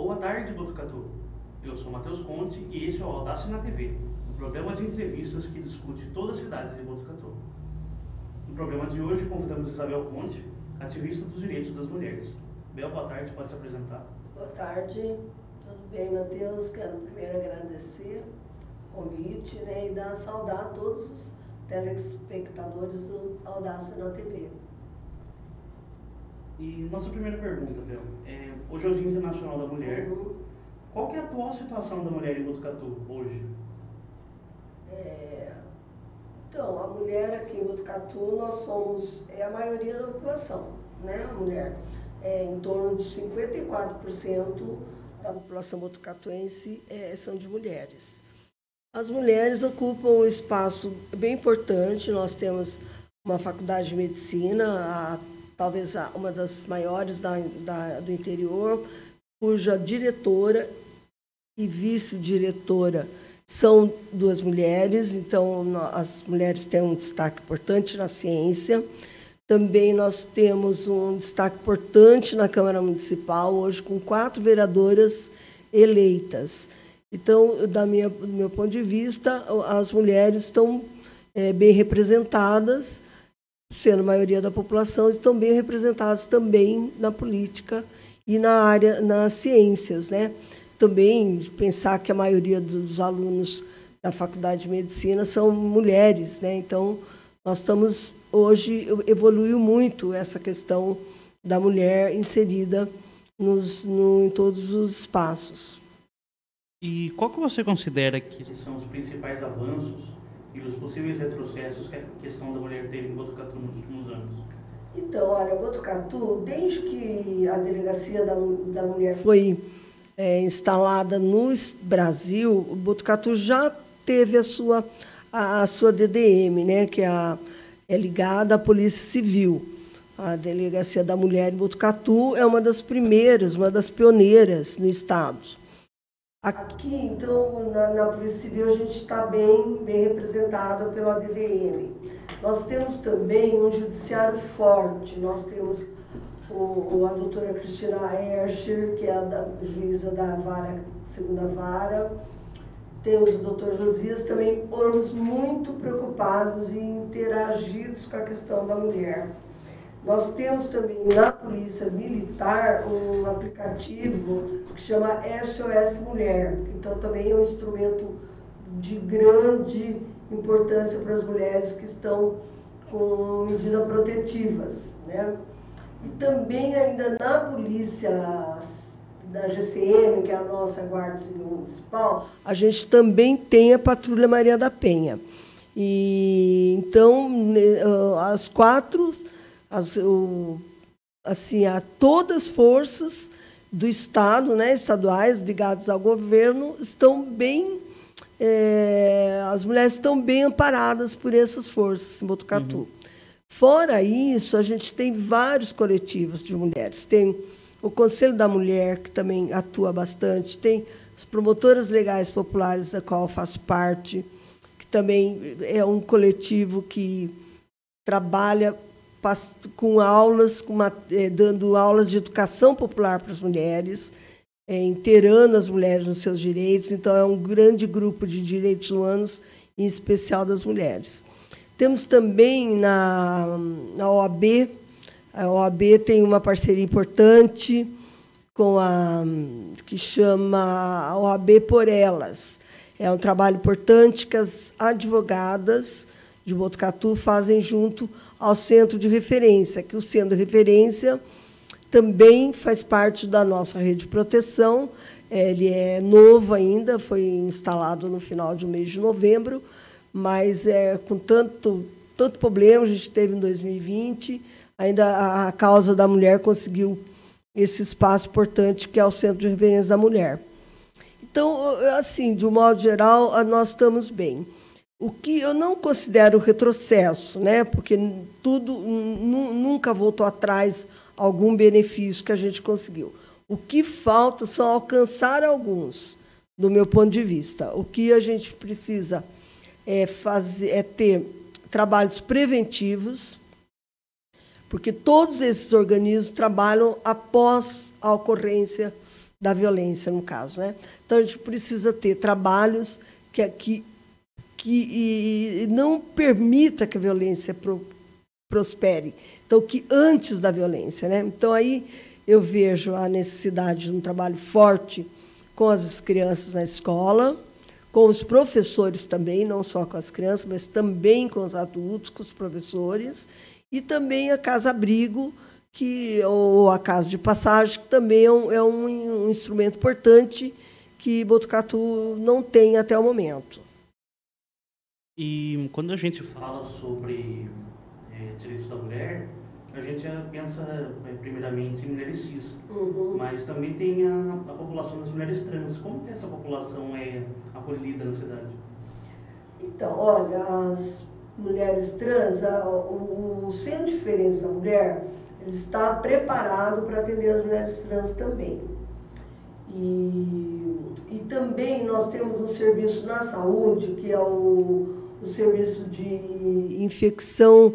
Boa tarde, Botucatu. Eu sou Matheus Conte e este é o Audácia na TV, um programa de entrevistas que discute toda a cidade de Botucatu. No programa de hoje convidamos Isabel Conte, ativista dos direitos das mulheres. Bel, boa tarde, pode se apresentar. Boa tarde, tudo bem, Matheus? Quero primeiro agradecer o convite né, e dar saudar a todos os telespectadores do Audácia na TV. E nossa primeira pergunta, Bel, é, hoje é o Dia Internacional da Mulher. Qual é a atual situação da mulher em Botucatu hoje? É, então, a mulher aqui em Botucatu, nós somos, é a maioria da população, né, a mulher. É, em torno de 54% da população botucatuense é, são de mulheres. As mulheres ocupam um espaço bem importante, nós temos uma faculdade de medicina, a, talvez uma das maiores da, da, do interior, cuja diretora e vice-diretora são duas mulheres, então as mulheres têm um destaque importante na ciência. Também nós temos um destaque importante na Câmara Municipal, hoje com quatro vereadoras eleitas. Então, da minha, do meu ponto de vista, as mulheres estão é, bem representadas, sendo maioria da população, estão bem representadas também na política e na área, nas ciências, né? Também pensar que a maioria dos alunos da Faculdade de Medicina são mulheres, né? Então, nós estamos hoje evoluiu muito essa questão da mulher inserida nos, no, em todos os espaços. E qual que você considera que são os principais avanços e os possíveis retrocessos que a questão da mulher teve em Botucatu nos últimos anos? Então, olha, Botucatu, desde que a delegacia da, da mulher foi é, instalada no Brasil, o Botucatu já teve a sua, a, a sua DDM, né, que é, a, é ligada à Polícia Civil. A Delegacia da Mulher em Botucatu é uma das primeiras, uma das pioneiras no Estado. Aqui, então, na, na Polícia Civil, a gente está bem, bem representado pela DDM. Nós temos também um judiciário forte, nós temos o, a doutora Cristina Herscher, que é a da, juíza da vara, segunda vara, temos o doutor Josias, também ambos muito preocupados e interagidos com a questão da mulher. Nós temos também na Polícia Militar um aplicativo que chama SOS Mulher, então também é um instrumento de grande importância para as mulheres que estão com medidas protetivas. Né? E também ainda na polícia da GCM, que é a nossa Guarda Civil Municipal, a gente também tem a Patrulha Maria da Penha. E então as quatro, as, o, assim, a todas as forças do Estado, né, estaduais ligadas ao governo, estão bem é, as mulheres estão bem amparadas por essas forças em Botucatu. Uhum. Fora isso, a gente tem vários coletivos de mulheres. Tem o Conselho da Mulher, que também atua bastante, tem as promotoras legais populares, da qual eu faço parte, que também é um coletivo que trabalha com aulas, com uma, eh, dando aulas de educação popular para as mulheres é, inteirando as mulheres nos seus direitos. Então, é um grande grupo de direitos humanos, em especial das mulheres. Temos também na, na OAB, a OAB tem uma parceria importante com a que chama OAB por Elas. É um trabalho importante que as advogadas de Botucatu fazem junto ao centro de referência, que o centro de referência também faz parte da nossa rede de proteção. Ele é novo ainda, foi instalado no final de mês de novembro, mas é, com tanto, tanto problema a gente teve em 2020, ainda a causa da mulher conseguiu esse espaço importante que é o Centro de Referência da Mulher. Então, assim, de um modo geral, nós estamos bem. O que eu não considero retrocesso, né? porque tudo nunca voltou atrás algum benefício que a gente conseguiu. O que falta são alcançar alguns, do meu ponto de vista. O que a gente precisa é, fazer, é ter trabalhos preventivos, porque todos esses organismos trabalham após a ocorrência da violência, no caso. Né? Então, a gente precisa ter trabalhos que, que, que não permita que a violência pro, prospere. Então, que antes da violência. Né? Então, aí eu vejo a necessidade de um trabalho forte com as crianças na escola, com os professores também, não só com as crianças, mas também com os adultos, com os professores, e também a casa-abrigo, que ou a casa de passagem, que também é um, é um, um instrumento importante que Botucatu não tem até o momento. E quando a gente fala sobre é, direitos da mulher, a gente pensa é, primeiramente em mulheres cis, uhum. mas também tem a, a, população das mulheres trans. Como que essa população é acolhida na cidade? Então, olha, as mulheres trans, a, o, o Centro de Diferentes da Mulher, ele está preparado para atender as mulheres trans também. E, e também nós temos um serviço na saúde, que é o, o serviço de infecção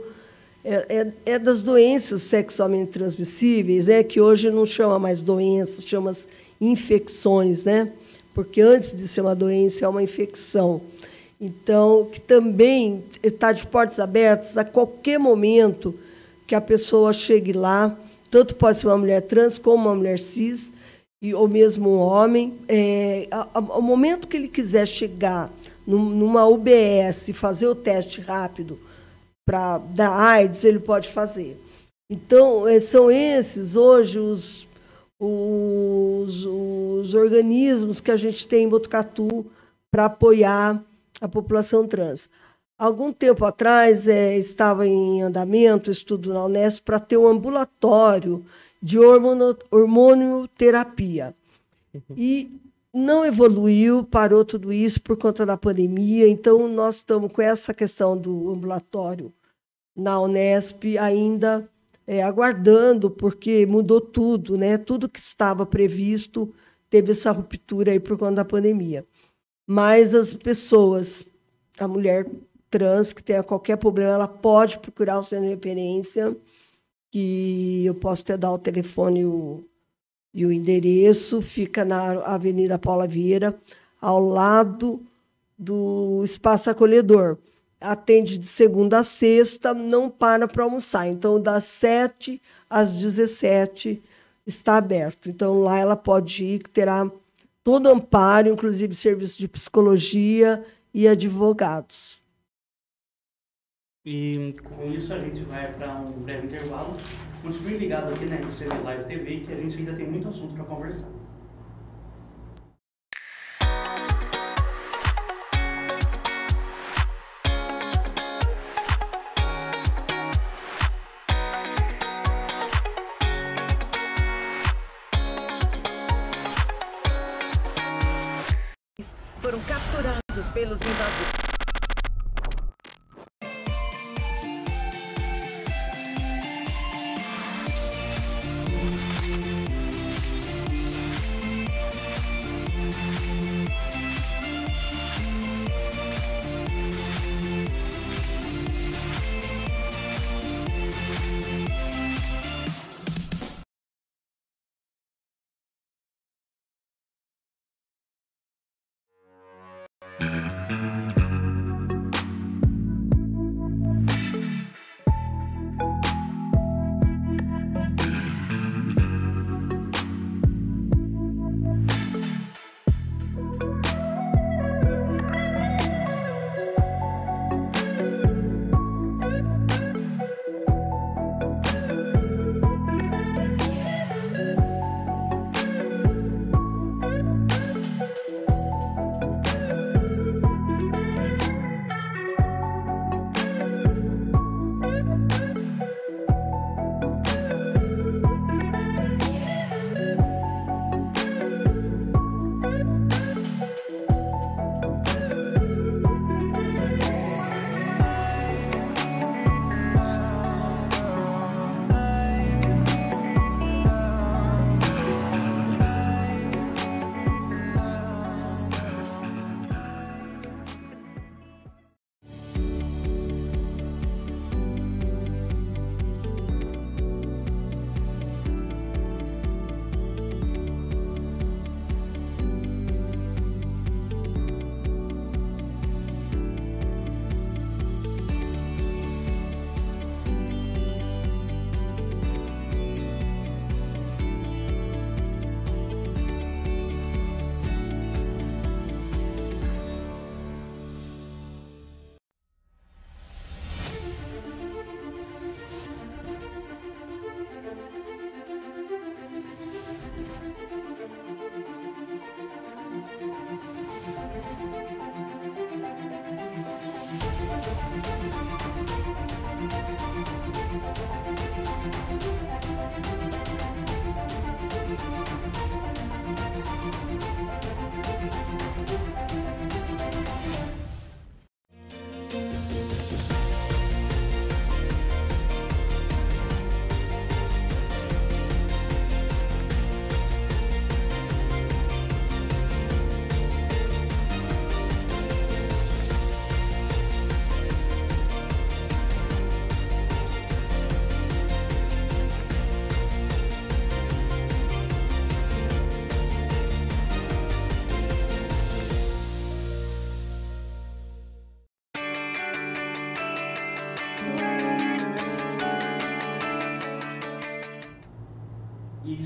é, é, é, das doenças sexualmente transmissíveis, né, que hoje não chama mais doenças, chama infecções, né? Porque antes de ser uma doença é uma infecção. Então, que também está de portas abertas a qualquer momento que a pessoa chegue lá, tanto pode ser uma mulher trans como uma mulher cis, e, ou mesmo um homem, é, ao momento que ele quiser chegar numa UBS fazer o teste rápido para dar AIDS, ele pode fazer. Então, é, são esses hoje os, os, os organismos que a gente tem em Botucatu para apoiar a população trans. Algum tempo atrás é, estava em andamento estudo na Unesp para ter um ambulatório de hormono, hormonioterapia. E não evoluiu, parou tudo isso por conta da pandemia. Então, nós estamos com essa questão do ambulatório na Unesp ainda é, aguardando, porque mudou tudo, né? Tudo que estava previsto teve essa ruptura aí por conta da pandemia. Mas as pessoas, a mulher trans que tenha qualquer problema, ela pode procurar o centro de referência, que eu posso até dar o telefone o, e o endereço fica na Avenida Paula Vieira, ao lado do Espaço Acolhedor. Atende de segunda a sexta, não para para almoçar. Então, das 7 às 17 está aberto. Então, lá ela pode ir, que terá todo amparo, inclusive serviço de psicologia e advogados. E com isso a gente vai para um breve intervalo. Continue ligado aqui na RCV Live TV que a gente ainda tem muito assunto para conversar.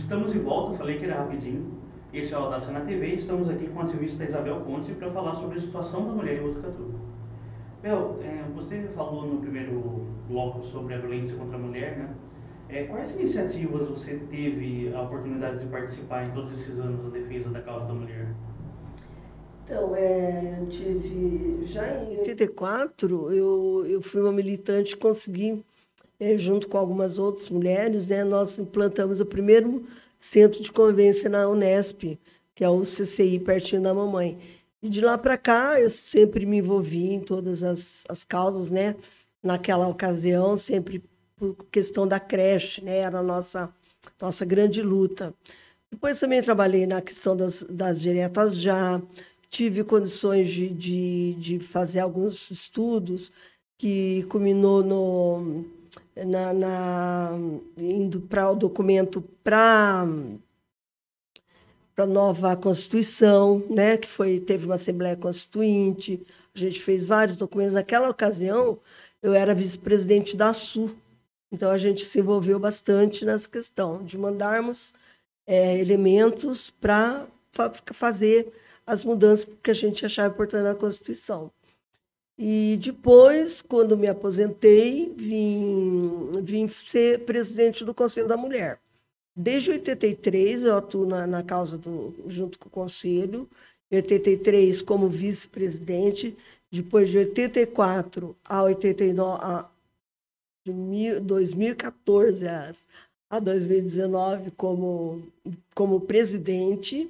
Estamos de volta, falei que era rapidinho. Esse é o Audácia na TV estamos aqui com a ativista Isabel Conte para falar sobre a situação da mulher em Botucatu. Bel, é, você falou no primeiro bloco sobre a violência contra a mulher, né? É, quais iniciativas você teve a oportunidade de participar em todos esses anos da defesa da causa da mulher? Então, é, eu tive. Já em 84, eu, eu fui uma militante e consegui, é, junto com algumas outras mulheres, né, nós implantamos o primeiro centro de convivência na Unesp, que é o CCI, pertinho da mamãe. E de lá para cá, eu sempre me envolvi em todas as, as causas, né? Naquela ocasião, sempre por questão da creche, né? Era a nossa, nossa grande luta. Depois também trabalhei na questão das, das diretas já, tive condições de, de, de fazer alguns estudos que culminou no, na, na indo para o documento para para a nova Constituição, né, que foi teve uma Assembleia Constituinte, a gente fez vários documentos. Naquela ocasião, eu era vice-presidente da SU, então a gente se envolveu bastante nessa questão de mandarmos é, elementos para fa fazer as mudanças que a gente achava importante na Constituição. E depois, quando me aposentei, vim, vim ser presidente do Conselho da Mulher. Desde 83 eu atuo na, na causa do junto com o conselho. Em 83 como vice-presidente, depois de 84 a 89 a de 2014 a 2019 como como presidente,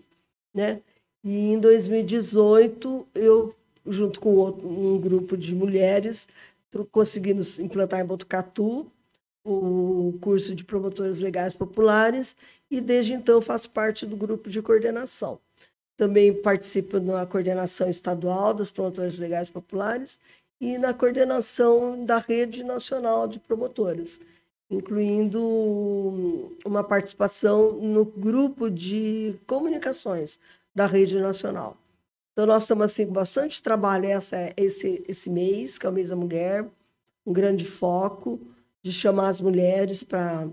né? E em 2018 eu junto com outro, um grupo de mulheres conseguimos implantar em Botucatu o curso de promotores legais populares e desde então faço parte do grupo de coordenação. Também participo na coordenação estadual dos promotores legais populares e na coordenação da rede nacional de promotores, incluindo uma participação no grupo de comunicações da rede nacional. Então nós estamos assim com bastante trabalho essa esse esse mês, que é o mês da mulher, um grande foco de chamar as mulheres para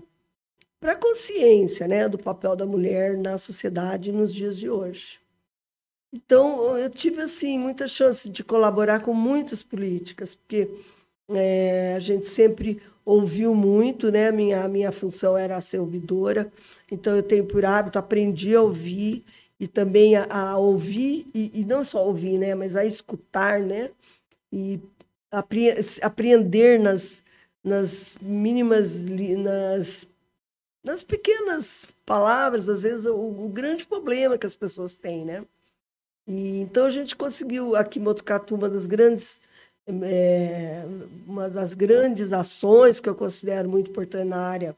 para consciência, né, do papel da mulher na sociedade nos dias de hoje. Então, eu tive assim muita chance de colaborar com muitas políticas, porque é, a gente sempre ouviu muito, né? Minha minha função era ser ouvidora, então eu tenho por hábito aprendi a ouvir e também a, a ouvir e, e, não só ouvir, né? Mas a escutar, né? E apre, apreender nas nas mínimas, nas, nas pequenas palavras, às vezes, o, o grande problema que as pessoas têm, né? E, então a gente conseguiu aqui em Motucatu uma das grandes é, uma das grandes ações que eu considero muito importante na área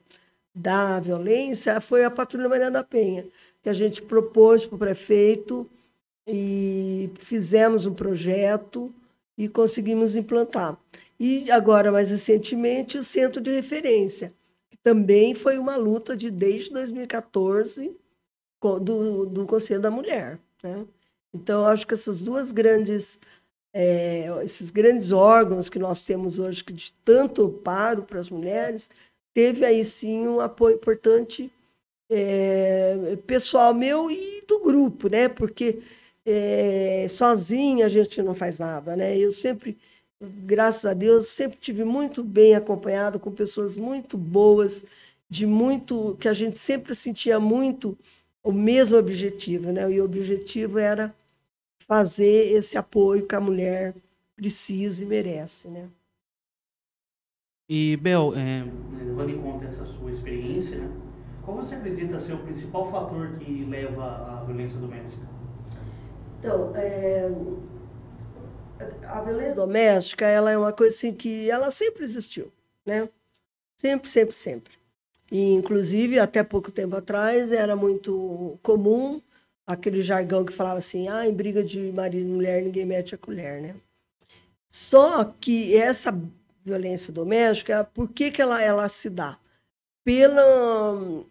da violência foi a Patrulha Maria da Penha, que a gente propôs para o prefeito e fizemos um projeto e conseguimos implantar. E agora, mais recentemente, o Centro de Referência, que também foi uma luta de desde 2014 do, do Conselho da Mulher. Né? Então, acho que essas duas grandes, é, esses grandes órgãos que nós temos hoje, que de tanto amparo para as mulheres, teve aí sim um apoio importante é, pessoal meu e do grupo, né? Porque é, sozinha a gente não faz nada, né? Eu sempre graças a Deus, sempre tive muito bem acompanhado com pessoas muito boas, de muito que a gente sempre sentia muito o mesmo objetivo, né? E o objetivo era fazer esse apoio que a mulher precisa e merece, né? E Bel, é, levando em conta essa sua experiência, né? Qual você acredita ser o principal fator que leva à violência doméstica? Então, é, a violência doméstica ela é uma coisa assim que ela sempre existiu, né? Sempre, sempre, sempre. E, inclusive, até pouco tempo atrás, era muito comum aquele jargão que falava assim, ah, em briga de marido e mulher, ninguém mete a colher, né? Só que essa violência doméstica, por que, que ela, ela se dá? Pela...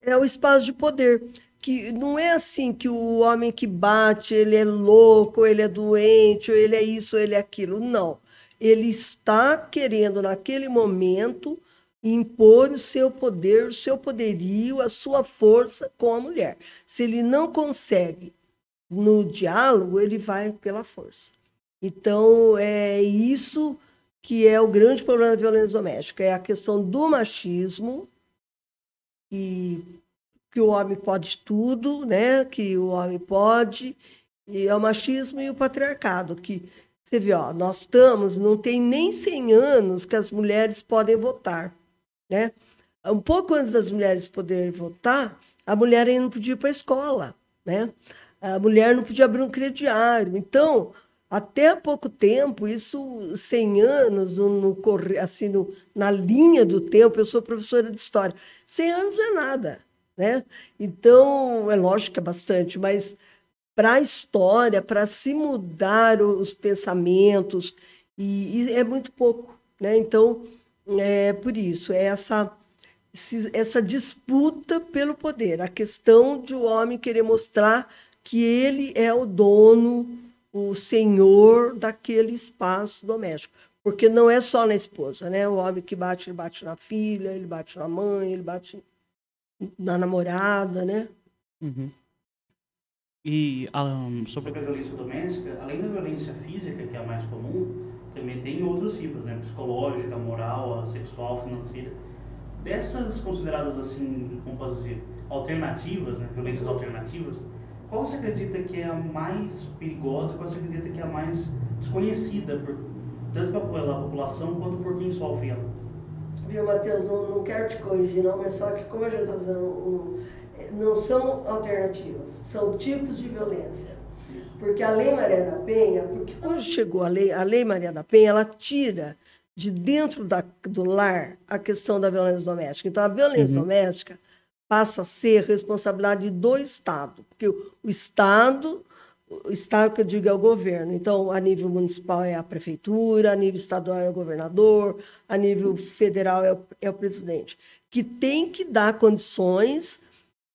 É o espaço de poder que não é assim que o homem que bate, ele é louco, ele é doente, ou ele é isso, ou ele é aquilo. Não. Ele está querendo, naquele momento, impor o seu poder, o seu poderio, a sua força com a mulher. Se ele não consegue no diálogo, ele vai pela força. Então, é isso que é o grande problema da violência doméstica, é a questão do machismo, e que o homem pode tudo, né? que o homem pode, e é o machismo e o patriarcado, que você vê, ó, nós estamos, não tem nem 100 anos que as mulheres podem votar. Né? Um pouco antes das mulheres poderem votar, a mulher ainda não podia ir para a escola. Né? A mulher não podia abrir um crediário. Então, até há pouco tempo, isso 100 anos, no, no, assim, no, na linha do tempo, eu sou professora de história. 100 anos é nada. Né? Então, é lógico que é bastante, mas para a história, para se mudar os pensamentos, e, e, é muito pouco. Né? Então, é por isso, é essa, essa disputa pelo poder, a questão de o homem querer mostrar que ele é o dono, o senhor daquele espaço doméstico. Porque não é só na esposa, né? O homem que bate, ele bate na filha, ele bate na mãe, ele bate na namorada, né? Uhum. E um, sobre a violência doméstica, além da violência física, que é a mais comum, também tem outros tipos, né? Psicológica, moral, sexual, financeira. Dessas consideradas assim, como posso dizer, alternativas, né? Violências alternativas, qual você acredita que é a mais perigosa, qual você acredita que é a mais desconhecida, por, tanto pela população quanto por quem sofre ela? Viu, Matheus, não, não quero te corrigir, não, mas só que como a gente está fazendo um, não são alternativas, são tipos de violência. Porque a Lei Maria da Penha, porque quando chegou a Lei, a Lei Maria da Penha, ela tira de dentro da, do lar a questão da violência doméstica. Então, a violência uhum. doméstica passa a ser responsabilidade do Estado, porque o, o Estado, Estado que eu digo é o governo, então a nível municipal é a prefeitura, a nível estadual é o governador, a nível federal é o, é o presidente, que tem que dar condições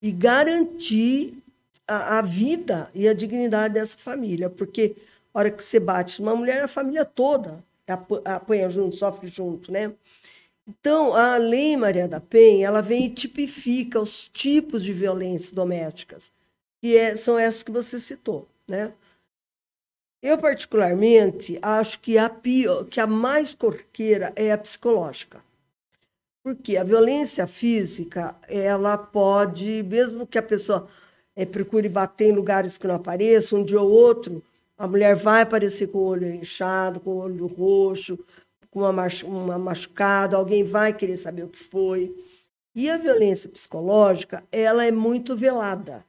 e garantir a, a, vida e a dignidade dessa família, porque a hora que você bate numa mulher, a família toda apanha junto, sofre junto, né? Então, a Lei Maria da Penha, ela vem e tipifica os tipos de violências domésticas, que é, são essas que você citou, né? Eu, particularmente, acho que a, pior, que a mais corqueira é a psicológica. Porque a violência física, ela pode, mesmo que a pessoa é, procure bater em lugares que não apareçam, um dia ou outro, a mulher vai aparecer com o olho inchado, com o olho roxo, com uma, uma machucada, alguém vai querer saber o que foi. E a violência psicológica, ela é muito velada.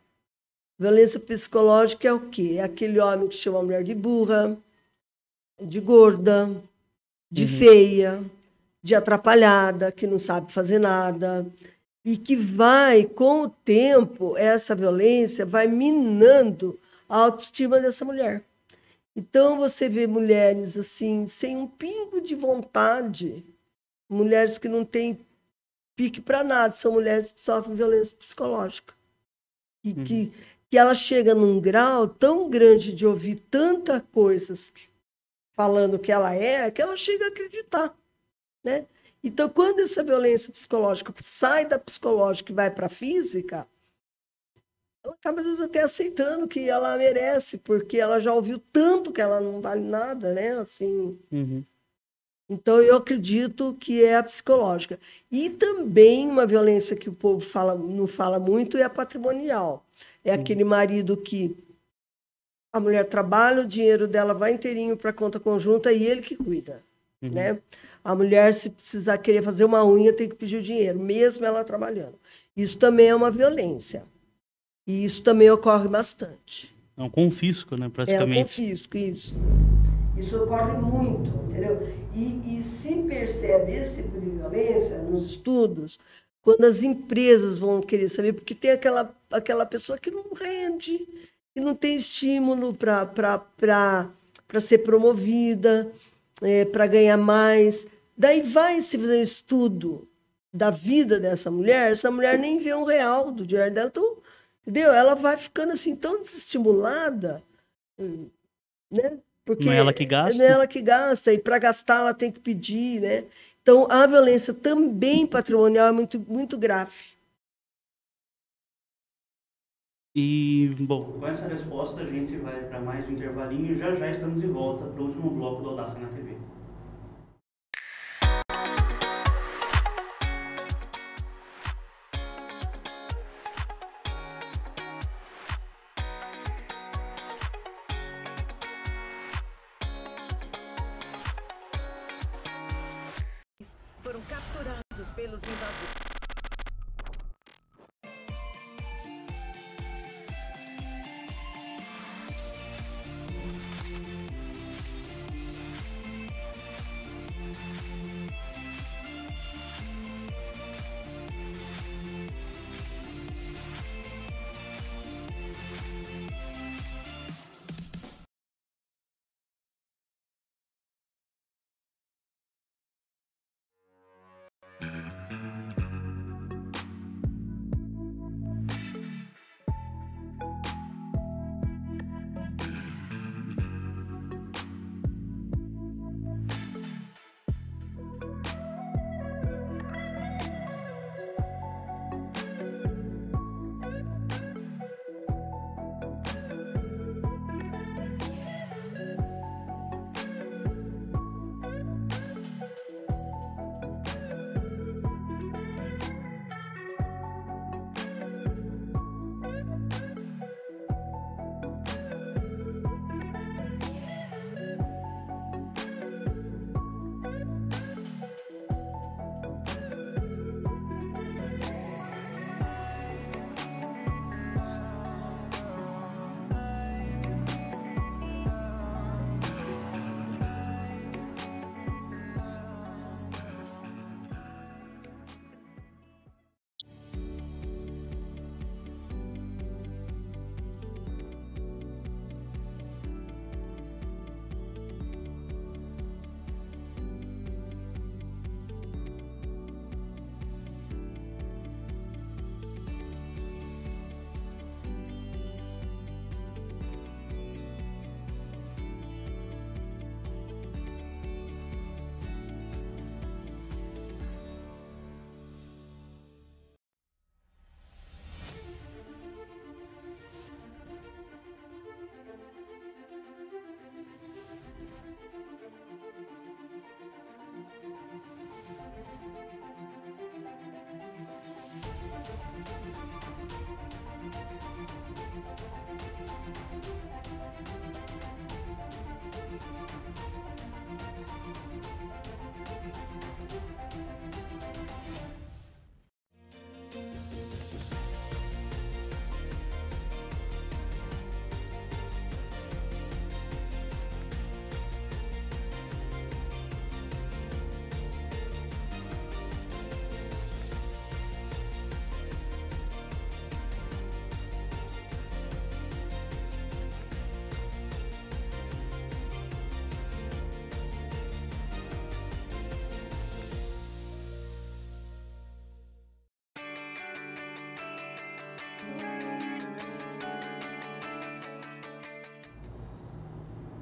Violência psicológica é o quê? É aquele homem que chama a mulher de burra, de gorda, de uhum. feia, de atrapalhada, que não sabe fazer nada. E que vai, com o tempo, essa violência vai minando a autoestima dessa mulher. Então você vê mulheres assim, sem um pingo de vontade, mulheres que não têm pique para nada, são mulheres que sofrem violência psicológica. E uhum. que, que ela chega num grau tão grande de ouvir tanta coisas falando que ela é, que ela chega a acreditar. Né? Então, quando essa violência psicológica sai da psicológica e vai para a física, ela acaba às vezes até aceitando que ela merece, porque ela já ouviu tanto que ela não vale nada, né? Assim. Uhum. Então eu acredito que é a psicológica. E também uma violência que o povo fala, não fala muito é a patrimonial. É aquele marido que a mulher trabalha, o dinheiro dela vai inteirinho para a conta conjunta e ele que cuida, uhum. né? A mulher, se precisar querer fazer uma unha, tem que pedir o dinheiro, mesmo ela trabalhando. Isso também é uma violência. E isso também ocorre bastante. É um confisco, né, praticamente. É um confisco, isso. Isso ocorre muito, entendeu? E, e se percebe esse tipo de violência nos estudos quando as empresas vão querer saber, porque tem aquela, aquela pessoa que não rende, que não tem estímulo para ser promovida, é, para ganhar mais. Daí vai se fazer um estudo da vida dessa mulher, essa mulher nem vê um real do dinheiro dela, então Entendeu? Ela vai ficando assim tão desestimulada, né? Porque não é ela que gasta. Não é ela que gasta, e para gastar ela tem que pedir, né? Então, a violência também patrimonial é muito, muito grave. E, bom, com essa resposta a gente vai para mais um intervalinho e já já estamos de volta para o último bloco do Audácia na TV.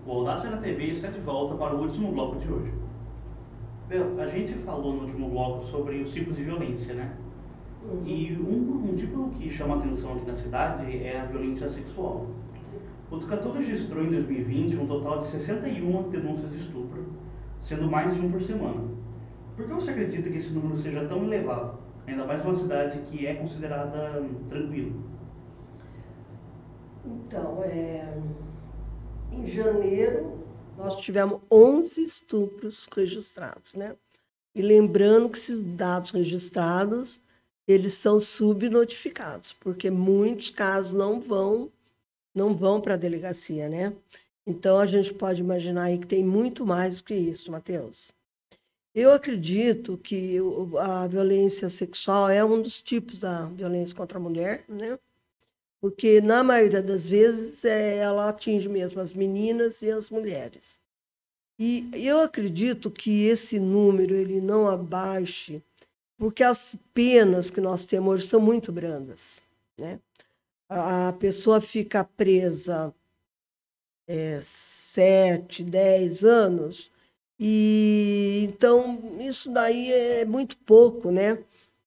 O Audácia na TV está de volta para o último bloco de hoje. Bel, a gente falou no último bloco sobre os tipos de violência, né? Uhum. E um, um, tipo que chama atenção aqui na cidade é a violência sexual. O Tucatu registrou em 2020 um total de 61 denúncias de estupro, sendo mais de um por semana. Por que você acredita que esse número seja tão elevado? Ainda mais numa cidade que é considerada tranquila. Então, é em janeiro, nós tivemos 11 estupros registrados, né? E lembrando que esses dados registrados, eles são subnotificados, porque muitos casos não vão não vão para a delegacia, né? Então a gente pode imaginar aí que tem muito mais que isso, Matheus. Eu acredito que a violência sexual é um dos tipos da violência contra a mulher, né? Porque na maioria das vezes é, ela atinge mesmo as meninas e as mulheres. E eu acredito que esse número ele não abaixe, porque as penas que nós temos hoje são muito brandas. Né? A pessoa fica presa é, sete, dez anos, E então isso daí é muito pouco, né?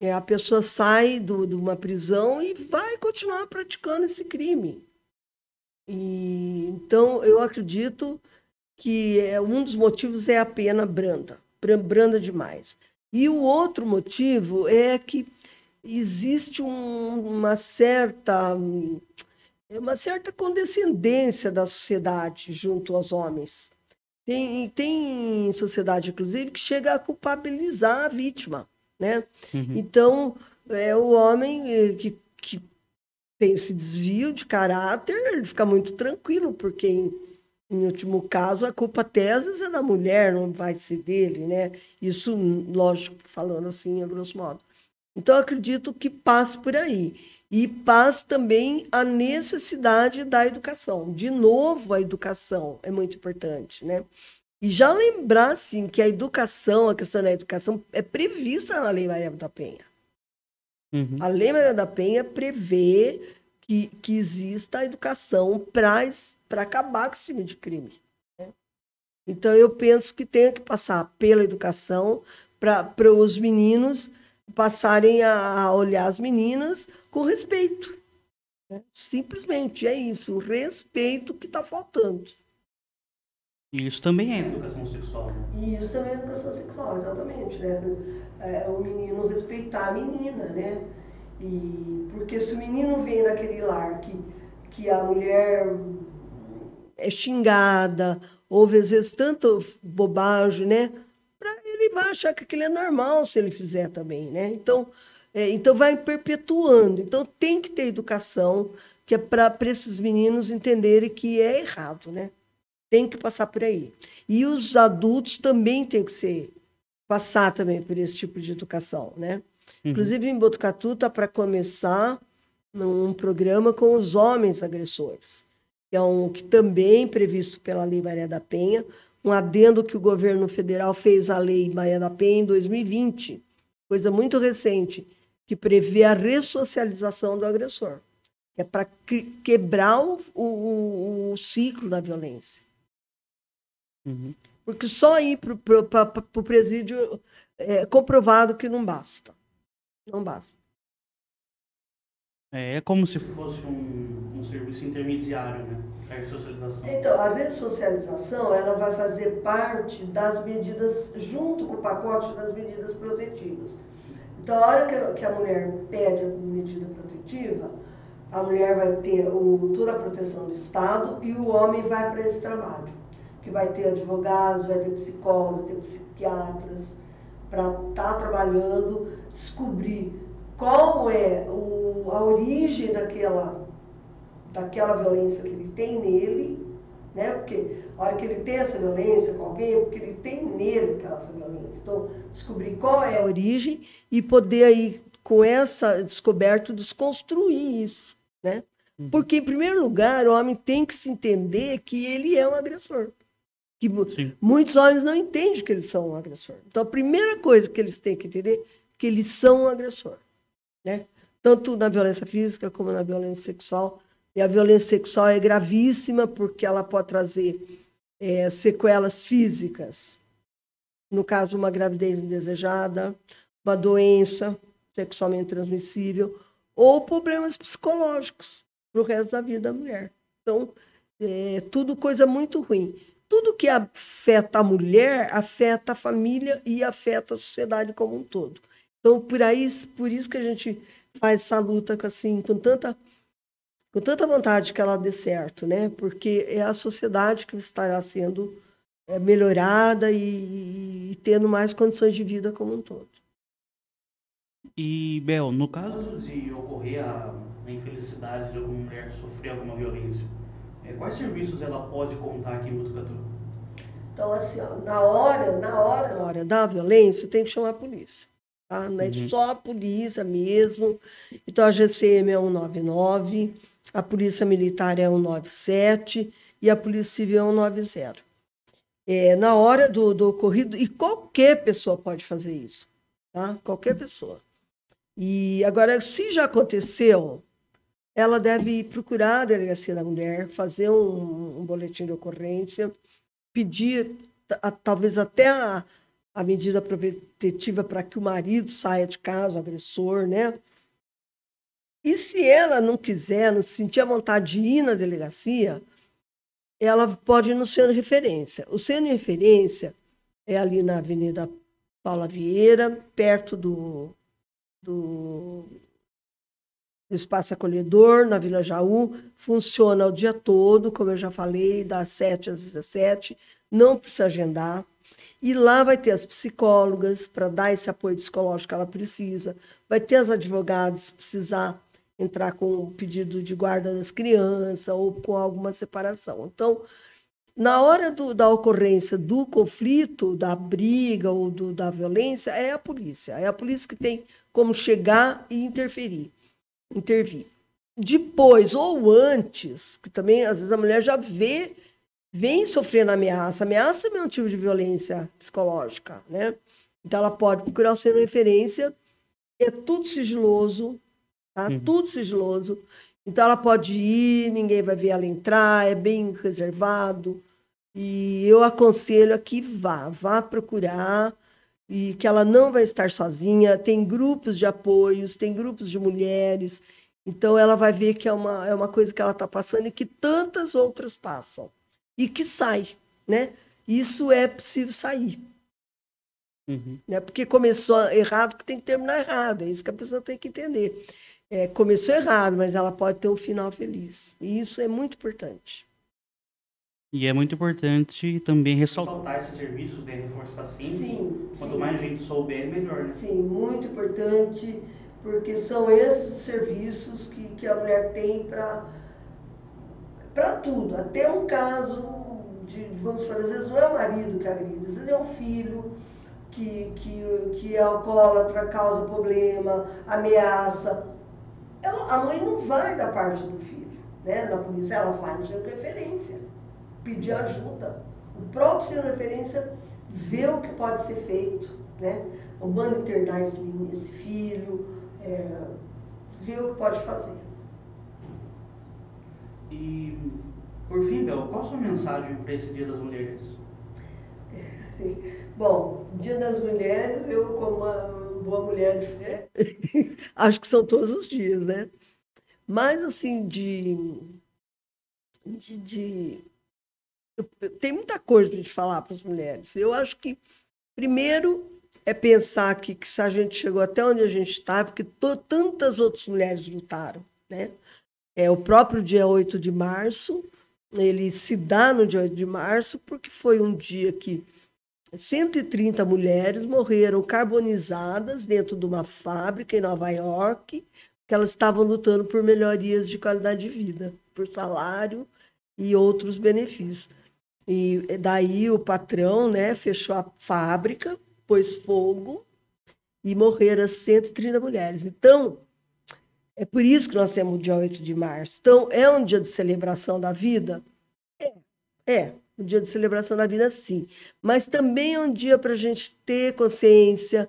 É, a pessoa sai do, de uma prisão e vai continuar praticando esse crime. E, então eu acredito que é, um dos motivos é a pena branda, branda demais. E o outro motivo é que existe um, uma certa uma certa condescendência da sociedade junto aos homens. Tem, tem sociedade, inclusive, que chega a culpabilizar a vítima. Né? Uhum. Então, é o homem eh, que, que tem esse desvio de caráter, ele fica muito tranquilo, porque, em, em último caso, a culpa até às vezes é da mulher, não vai ser dele. Né? Isso, lógico, falando assim, a grosso modo. Então, acredito que passe por aí. E passe também a necessidade da educação. De novo, a educação é muito importante, né? E já lembrar, assim, que a educação, a questão da educação, é prevista na Lei Maria da Penha. Uhum. A Lei Maria da Penha prevê que, que exista a educação para acabar com esse tipo de crime. Né? Então, eu penso que tem que passar pela educação para os meninos passarem a olhar as meninas com respeito. Né? Simplesmente é isso, o respeito que está faltando. Isso também é educação sexual. Né? E isso também é educação sexual, exatamente, né? É, o menino respeitar a menina, né? E porque se o menino vem daquele lar que, que a mulher é xingada, ouve às vezes tanto bobagem, né? Ele vai achar que aquilo é normal se ele fizer também, né? Então, é, então vai perpetuando. Então tem que ter educação que é para esses meninos entenderem que é errado, né? Tem que passar por aí. E os adultos também têm que ser passar também por esse tipo de educação, né? Uhum. Inclusive em Botucatu está para começar um programa com os homens agressores, que é um que também previsto pela Lei Maria da Penha, um adendo que o governo federal fez à Lei Maria da Penha em 2020, coisa muito recente, que prevê a ressocialização do agressor, que é para quebrar o, o, o ciclo da violência. Uhum. Porque só ir para o presídio é comprovado que não basta. Não basta. É, é como se fosse um, um serviço intermediário, né? A ressocialização. Então, a ressocialização ela vai fazer parte das medidas, junto com o pacote das medidas protetivas. Então, a hora que, que a mulher pede a medida protetiva, a mulher vai ter o, toda a proteção do Estado e o homem vai para esse trabalho que vai ter advogados, vai ter psicólogos, vai ter psiquiatras, para estar tá trabalhando, descobrir qual é o, a origem daquela, daquela violência que ele tem nele, né? Porque a hora que ele tem essa violência com alguém, é porque ele tem nele aquela violência. Então, descobrir qual é a origem e poder aí, com essa descoberta, desconstruir isso, né? Uhum. Porque, em primeiro lugar, o homem tem que se entender que ele é um agressor que Sim. muitos homens não entendem que eles são um agressor. Então, a primeira coisa que eles têm que entender é que eles são um agressor, né? Tanto na violência física como na violência sexual. E a violência sexual é gravíssima porque ela pode trazer é, sequelas físicas. No caso, uma gravidez indesejada, uma doença sexualmente transmissível ou problemas psicológicos para o resto da vida da mulher. Então, é tudo coisa muito ruim tudo que afeta a mulher afeta a família e afeta a sociedade como um todo. Então, por aí, por isso que a gente faz essa luta assim, com tanta com tanta vontade que ela dê certo, né? Porque é a sociedade que estará sendo é, melhorada e, e tendo mais condições de vida como um todo. E, Bel, no caso de ocorrer a, infelicidade de alguma mulher sofrer alguma violência, quais serviços ela pode contar aqui em Botucatu? Então, assim, ó, na hora, na hora, na hora da violência, tem que chamar a polícia. Tá? Não é uhum. só a polícia mesmo. Então, a GCM é 199, a Polícia Militar é 197 e a Polícia Civil é 190. É, na hora do, do ocorrido, e qualquer pessoa pode fazer isso, tá? Qualquer pessoa. E agora, se já aconteceu, ela deve procurar a delegacia da mulher, fazer um, um boletim de ocorrência, pedir a, talvez até a, a medida protetiva para que o marido saia de casa, o agressor, né? E se ela não quiser, não sentir a vontade de ir na delegacia, ela pode ir no centro de referência. O centro de referência é ali na Avenida Paula Vieira, perto do, do, do Espaço Acolhedor, na Vila Jaú. Funciona o dia todo, como eu já falei, das 7 às 17. Não precisa agendar. E lá vai ter as psicólogas para dar esse apoio psicológico que ela precisa, vai ter as advogadas se precisar entrar com um pedido de guarda das crianças ou com alguma separação. Então, na hora do, da ocorrência do conflito, da briga ou do, da violência, é a polícia. É a polícia que tem como chegar e interferir, intervir. Depois ou antes, que também às vezes a mulher já vê vem sofrendo ameaça. Ameaça é um tipo de violência psicológica, né? Então ela pode procurar de referência, é tudo sigiloso, tá? Uhum. Tudo sigiloso. Então ela pode ir, ninguém vai ver ela entrar, é bem reservado. E eu aconselho a que vá, vá procurar e que ela não vai estar sozinha. Tem grupos de apoios, tem grupos de mulheres. Então ela vai ver que é uma, é uma coisa que ela está passando e que tantas outras passam e que sai, né? Isso é possível sair. Uhum. Né? Porque começou errado, que tem que terminar errado. É isso que a pessoa tem que entender. É, começou errado, mas ela pode ter um final feliz. E isso é muito importante. E é muito importante também ressaltar. Ressaltar esse serviço, de reforçar sim. Sim. Quanto sim. mais gente souber, melhor, né? Sim, muito importante, porque são esses serviços que, que a mulher tem para para tudo, até um caso de, vamos falar, às vezes não é o marido que agride, às vezes é um filho que, que, que é alcoólatra, causa problema, ameaça. Ela, a mãe não vai da parte do filho, né? Na polícia, ela vai no seu referência, pedir ajuda. O próprio seu referência vê o que pode ser feito, né? Manda internar esse, esse filho, é, vê o que pode fazer. E, por fim, Bel, qual a sua mensagem para esse Dia das Mulheres? Bom, Dia das Mulheres, eu, como uma boa mulher de fé, acho que são todos os dias, né? Mas, assim, de. de, de tem muita coisa para gente falar para as mulheres. Eu acho que, primeiro, é pensar que, que se a gente chegou até onde a gente está, porque tantas outras mulheres lutaram, né? É, o próprio dia 8 de março, ele se dá no dia 8 de março porque foi um dia que 130 mulheres morreram carbonizadas dentro de uma fábrica em Nova York, que elas estavam lutando por melhorias de qualidade de vida, por salário e outros benefícios. E daí o patrão né, fechou a fábrica, pôs fogo e morreram 130 mulheres. Então, é por isso que nós temos o dia 8 de março. Então, é um dia de celebração da vida? É, é. Um dia de celebração da vida, sim. Mas também é um dia para a gente ter consciência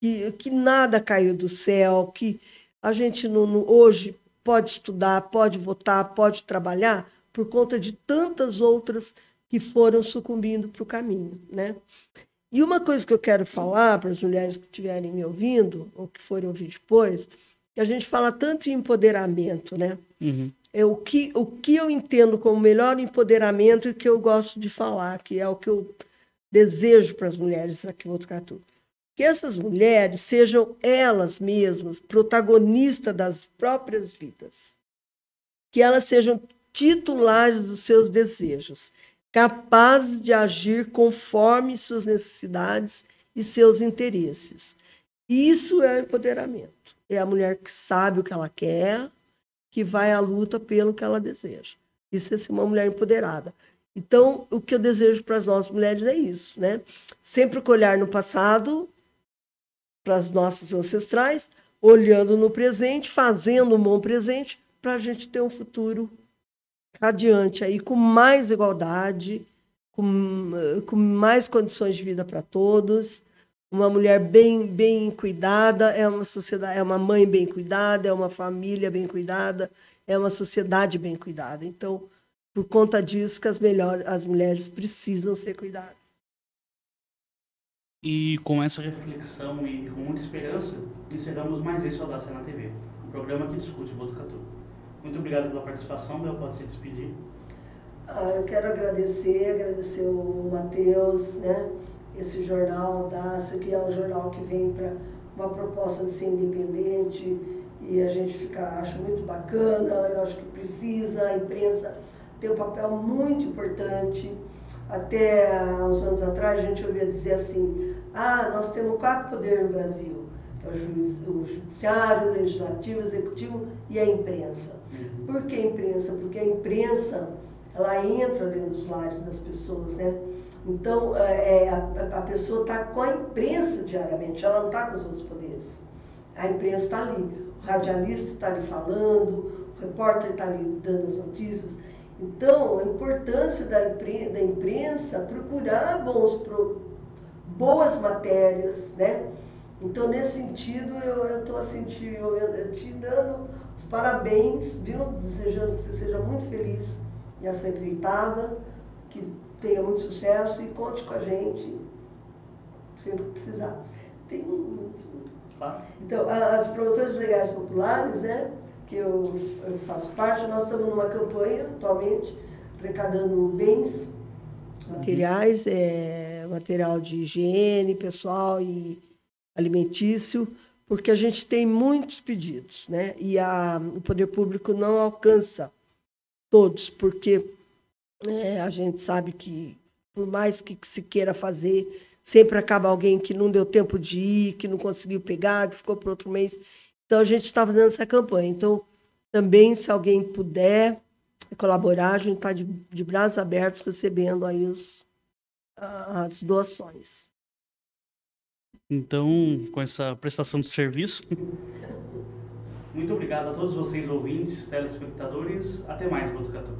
que, que nada caiu do céu, que a gente não, não, hoje pode estudar, pode votar, pode trabalhar por conta de tantas outras que foram sucumbindo para o caminho, né? E uma coisa que eu quero falar para as mulheres que estiverem me ouvindo, ou que forem ouvir depois, que a gente fala tanto em empoderamento, né? Uhum. É o que, o que eu entendo como melhor empoderamento e que eu gosto de falar, que é o que eu desejo para as mulheres aqui em Botucatu. Que essas mulheres sejam elas mesmas protagonistas das próprias vidas. Que elas sejam titulares dos seus desejos, capazes de agir conforme suas necessidades e seus interesses. Isso é empoderamento é a mulher que sabe o que ela quer, que vai à luta pelo que ela deseja. Isso é ser uma mulher empoderada. Então, o que eu desejo para as nossas mulheres é isso, né? Sempre olhar no passado, para as nossas ancestrais, olhando no presente, fazendo um bom presente, para a gente ter um futuro radiante aí, com mais igualdade, com, com mais condições de vida para todos, uma mulher bem bem cuidada é uma sociedade é uma mãe bem cuidada é uma família bem cuidada é uma sociedade bem cuidada. Então por conta disso que as melhores as mulheres precisam ser cuidadas. E com essa reflexão e com muita esperança, encerramos mais esse Audácia na TV, um programa que discute Botucatu. Muito obrigado pela participação, Bel, pode se despedir. Ah, eu quero agradecer, agradecer o Matheus, né? Esse jornal Audácia, que é um jornal que vem para uma proposta de ser independente e a gente fica, acha muito bacana, eu acho que precisa, a imprensa tem um papel muito importante até uns anos atrás, a gente ouvia dizer assim: ah, nós temos quatro poderes no Brasil: o, judiciário, o legislativo, o executivo e a imprensa. Uhum. Por que a imprensa? Porque a imprensa ela entra dentro dos lares das pessoas, né? Então, é, é a, a pessoa está com a imprensa diariamente, ela não está com os outros poderes. A imprensa está ali, o radialista está ali falando, o repórter está ali dando as notícias. Então, a importância da, imprensa, da imprensa procurar bons, boas matérias, né? Então, nesse sentido, eu estou assim, te, te dando os parabéns, viu? Desejando que você seja muito feliz nessa empreitada, que tenha muito sucesso e conte com a gente sempre que precisar. Tem um... Então, as promotoras legais populares, né? que eu, eu faço parte, nós estamos numa campanha atualmente, arrecadando bens materiais, é, material de higiene pessoal e alimentício, porque a gente tem muitos pedidos, né? E a, o poder público não alcança todos, porque é, a gente sabe que, por mais que se queira fazer, sempre acaba alguém que não deu tempo de ir, que não conseguiu pegar, que ficou para outro mês. Então, a gente está fazendo essa campanha. Então, também, se alguém puder colaborar, a gente está de, de braços abertos recebendo aí os, as doações. Então, com essa prestação de serviço. Muito obrigado a todos vocês, ouvintes, telespectadores. Até mais, Botucatu.